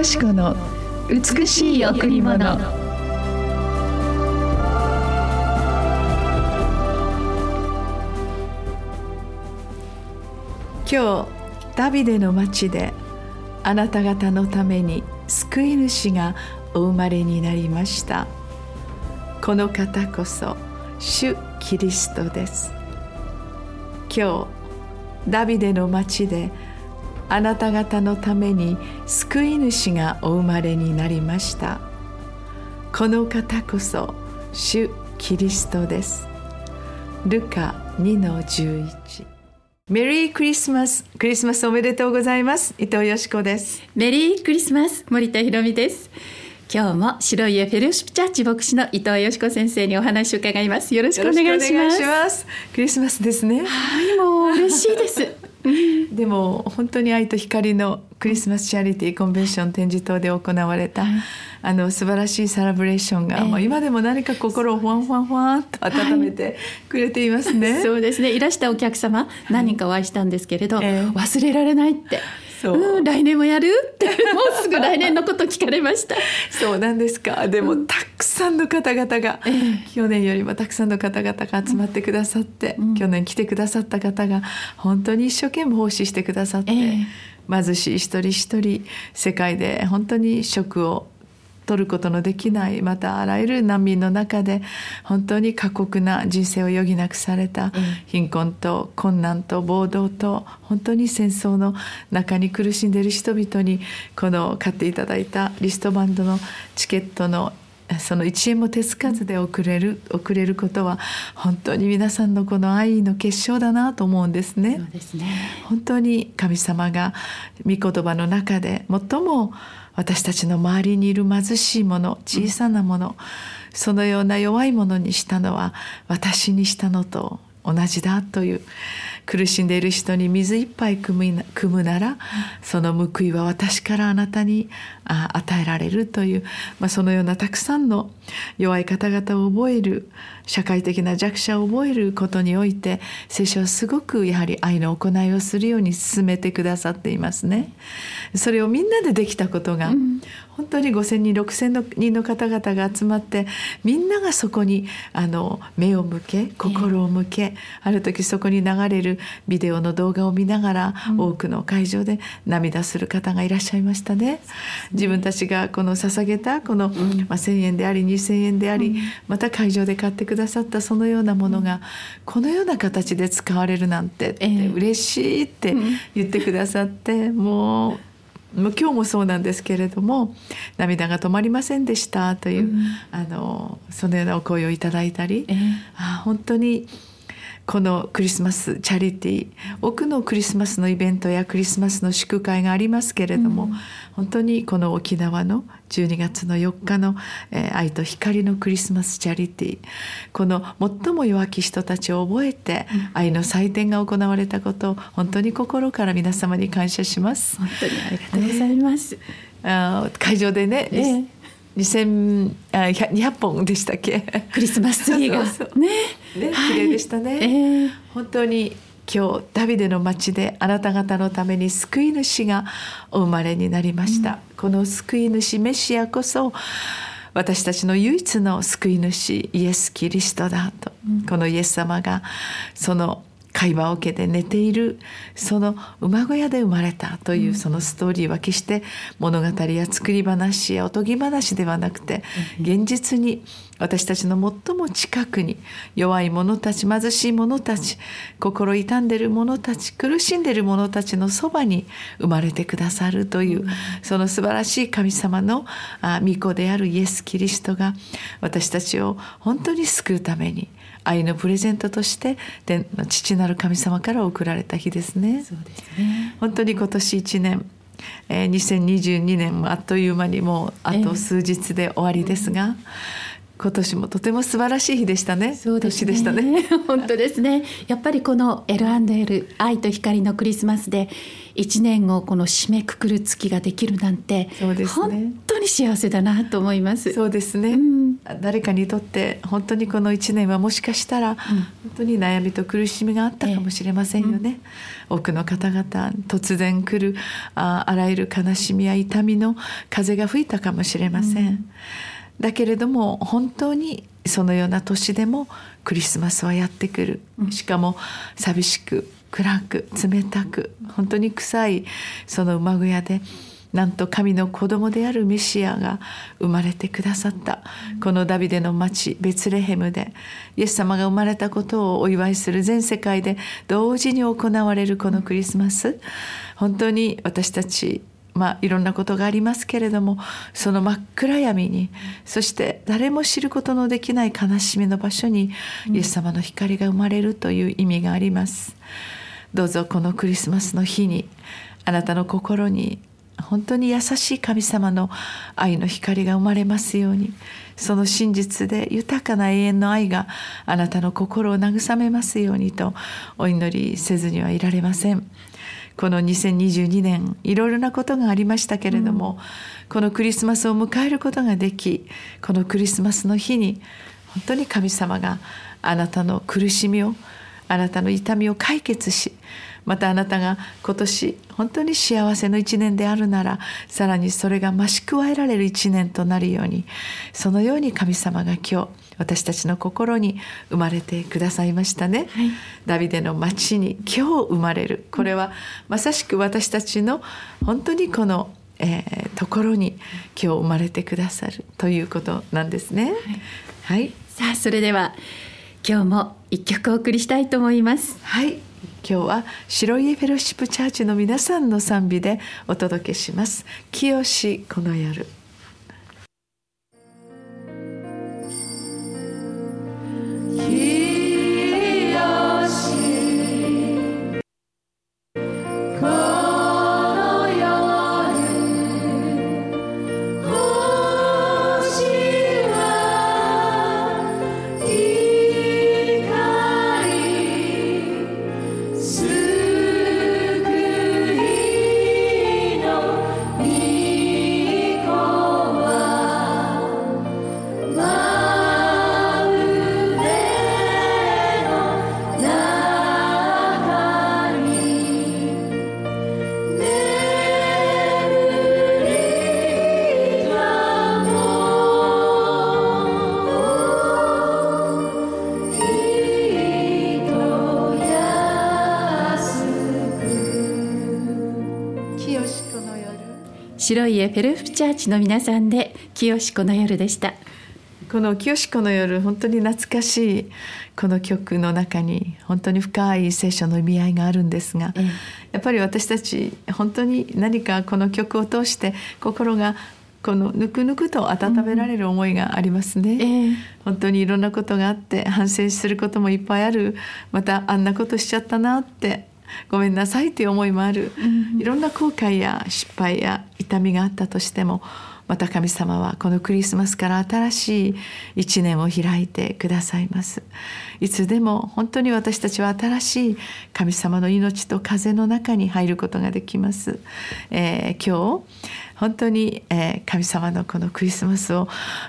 よし子の美しい贈り物。今日ダビデの町であなた方のために救い主がお生まれになりました。この方こそ主キリストです。今日ダビデの町であなた方のために救い主がお生まれになりました。この方こそ主キリストです。ルカ2の11メリークリスマス。クリスマスおめでとうございます。伊藤よしこです。メリークリスマス森田博美です。今日も白家フェロシプチャーチ牧師の伊藤よしこ先生にお話を伺います。よろしくお願いします。クリスマスですね。はいもう嬉しいです でも本当に愛と光のクリスマスチャリティーコンベンション展示棟で行われた、はい、あの素晴らしいサラブレーションが、えー、もう今でも何か心をふわんふわんふわんと温めてくれていますね、はい、そうですね。いらしたお客様何人かお会いしたんですけれど、えー、忘れられないってそう、うん、来年もやる？ってもうすぐ来年のこと聞かれました。そうなんですか。でも、たくさんの方々が、えー、去年よりもたくさんの方々が集まってくださって、うん、去年来てくださった方が本当に一生懸命奉仕してくださって、えー、貧しい一人一人世界で本当に食を取ることのできないまたあらゆる難民の中で本当に過酷な人生を余儀なくされた貧困と困難と暴動と本当に戦争の中に苦しんでいる人々にこの買っていただいたリストバンドのチケットのその1円も手つかずで送れる送れることは本当に皆さんのこの愛の結晶だなと思うんですね。そうですね本当に神様が御言葉の中で最も私たちの周りにいる貧しいもの小さなもの、そのような弱いものにしたのは私にしたのと同じだという苦しんでいる人に水一杯汲む汲むならその報いは私からあなたに与えられるという、まあ、そのようなたくさんの弱い方々を覚える社会的な弱者を覚えることにおいて聖書はすごくやはり愛の行いをするように進めてくださっていますね。それをみんなでできたことが、本当に5,000人6,000人の方々が集まってみんながそこにあの目を向け心を向け、ある時そこに流れるビデオの動画を見ながら、多くの会場で涙する方がいらっしゃいましたね。自分たちがこの捧げたこの、まあ、1,000円であり2,000円であり、また会場で買ってくださったそのようなものが、このような形で使われるなんてって嬉しいって言ってくださって、もう今日もそうなんですけれども涙が止まりませんでしたという、うん、あのそのようなお声をいただいたり、えー、あ本当にこのクリスマスチャリティー多くのクリスマスのイベントやクリスマスの祝会がありますけれども、うん、本当にこの沖縄の12月の4日の、えー、愛と光のクリスマスチャリティーこの最も弱き人たちを覚えて、愛の祭典が行われたことを本当に心から皆様に感謝します。本当にありがとうございます。あ会場でね、えー2000あ200本でしたっけ？クリスマスツリーが。ねね、綺麗でしたね、えー、本当に今日ダビデの町であなた方のために救い主がお生まれになりました、うん、この救い主メシアこそ私たちの唯一の救い主イエス・キリストだと、うん、このイエス様がその会話を受けて寝ているその馬小屋で生まれたというそのストーリーは決して物語や作り話やおとぎ話ではなくて現実に私たちの最も近くに弱い者たち貧しい者たち心痛んでいる者たち苦しんでいる者たちのそばに生まれてくださるというその素晴らしい神様の御子であるイエス・キリストが私たちを本当に救うために愛のプレゼントとして天の父なる神様から贈られた日ですね。そうですね本当に今年1年えー、2022年もあっという間にもうあと数日で終わりですが、えー今年もとても素晴らしい日でしたね。そうですね。でしたね。本当ですね。やっぱりこの L&L 愛と光のクリスマスで一年をこの締めくくる月ができるなんて、そうですね、本当に幸せだなと思います。そうですね、うん、誰かにとって本当にこの1年はもしかしたら、本当に悩みと苦しみがあったかもしれませんよね、多くの方々突然来るああらゆる悲しみや痛みの風が吹いたかもしれません、だけれども本当にそのような年でもクリスマスはやってくる、しかも寂しく暗く冷たく本当に臭いその馬小屋でなんと神の子供であるメシアが生まれてくださった。このダビデの町ベツレヘムでイエス様が生まれたことをお祝いする全世界で同時に行われるこのクリスマス。本当に私たちまあ、いろんなことがありますけれどもその真っ暗闇にそして誰も知ることのできない悲しみの場所にイエス様の光が生まれるという意味があります。どうぞこのクリスマスの日にあなたの心に本当に優しい神様の愛の光が生まれますようにその真実で豊かな永遠の愛があなたの心を慰めますようにとお祈りせずにはいられません。この2022年いろいろなことがありましたけれども、うん、このクリスマスを迎えることができこのクリスマスの日に本当に神様があなたの苦しみをあなたの痛みを解決しまたあなたが今年本当に幸せの一年であるならさらにそれが増し加えられる一年となるようにそのように神様が今日私たちの心に生まれてくださいましたね、はい、ダビデの町に今日生まれる。これはまさしく私たちの本当にこのえー、ところに今日生まれてくださるということなんですね。はい、はい、さあそれでは今日も一曲お送りしたいと思います。はい今日は白家フェロシップチャーチの皆さんの賛美でお届けします。清この夜。白い家フェルフチャーチの皆さんで清子の夜でした。この清子の夜本当に懐かしいこの曲の中に本当に深い聖書の意味合いがあるんですが、ええ、やっぱり私たち本当に何かこの曲を通して心がこのぬくぬくと温められる思いがありますね、うん。えー、本当にいろんなことがあって反省することもいっぱいある。またあんなことしちゃったなってごめんなさいという思いもある、いろんな後悔や失敗や痛みがあったとしてもまた神様はこのクリスマスから新しい一年を開いてくださいます。いつでも本当に私たちは新しい神様の命と風の中に入ることができます、えー、今日本当に、えー、神様のこのクリスマスを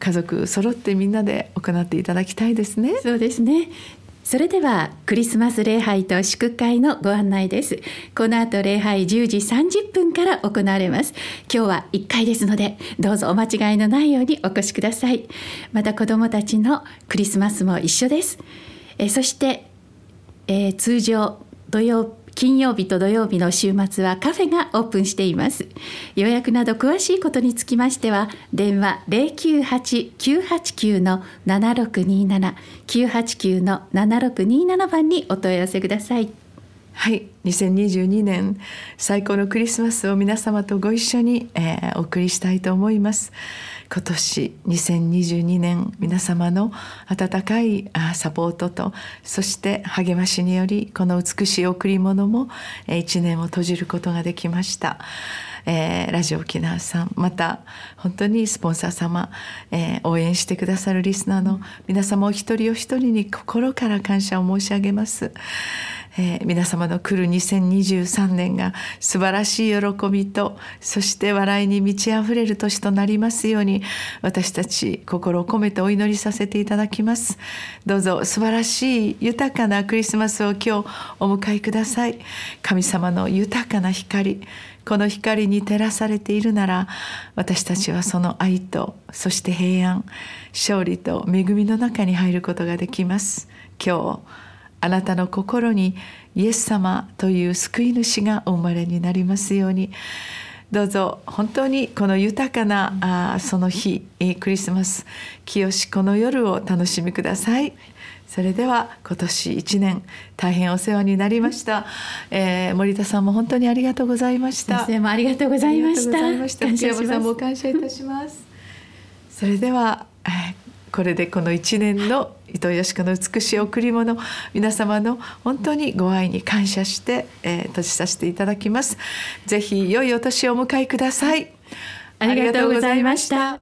家族揃ってみんなで行っていただきたいですね。そうですねそれではクリスマス礼拝と祝会のご案内です。この後礼拝10時30分から行われます。今日は1回ですのでどうぞお間違いのないようにお越しください。また子どもたちのクリスマスも一緒です。えそして、えー、通常土曜金曜日と土曜日の週末はカフェがオープンしています。予約など詳しいことにつきましては電話098-989の7627 989の7627番にお問い合わせください。はい。2022年最高のクリスマスを皆様とご一緒に、えー、お送りしたいと思います。今年2022年皆様の温かいサポートとそして励ましによりこの美しい贈り物も一年を閉じることができました。えー、ラジオ沖縄さんまた本当にスポンサー様、えー、応援してくださるリスナーの皆様お一人お一人に心から感謝を申し上げます。えー、皆様の来る2023年が素晴らしい喜びとそして笑いに満ち溢れる年となりますように私たち心を込めてお祈りさせていただきますどうぞ素晴らしい豊かなクリスマスを今日お迎えください神様の豊かな光この光に照らされているなら私たちはその愛とそして平安勝利と恵みの中に入ることができます今日あなたの心にイエス様という救い主がお生まれになりますようにどうぞ本当にこの豊かなあその日クリスマス清しこの夜を楽しみください。それでは今年1年大変お世話になりました、えー、森田さんも本当にありがとうございました。先生もありがとうございました。感謝さんも感謝いたします。それでは、えー、これでこの1年の伊藤よしこの美しい贈り物皆様の本当にご愛に感謝して、えー、閉じさせていただきます。ぜひ良いお年をお迎えください。ありがとうございました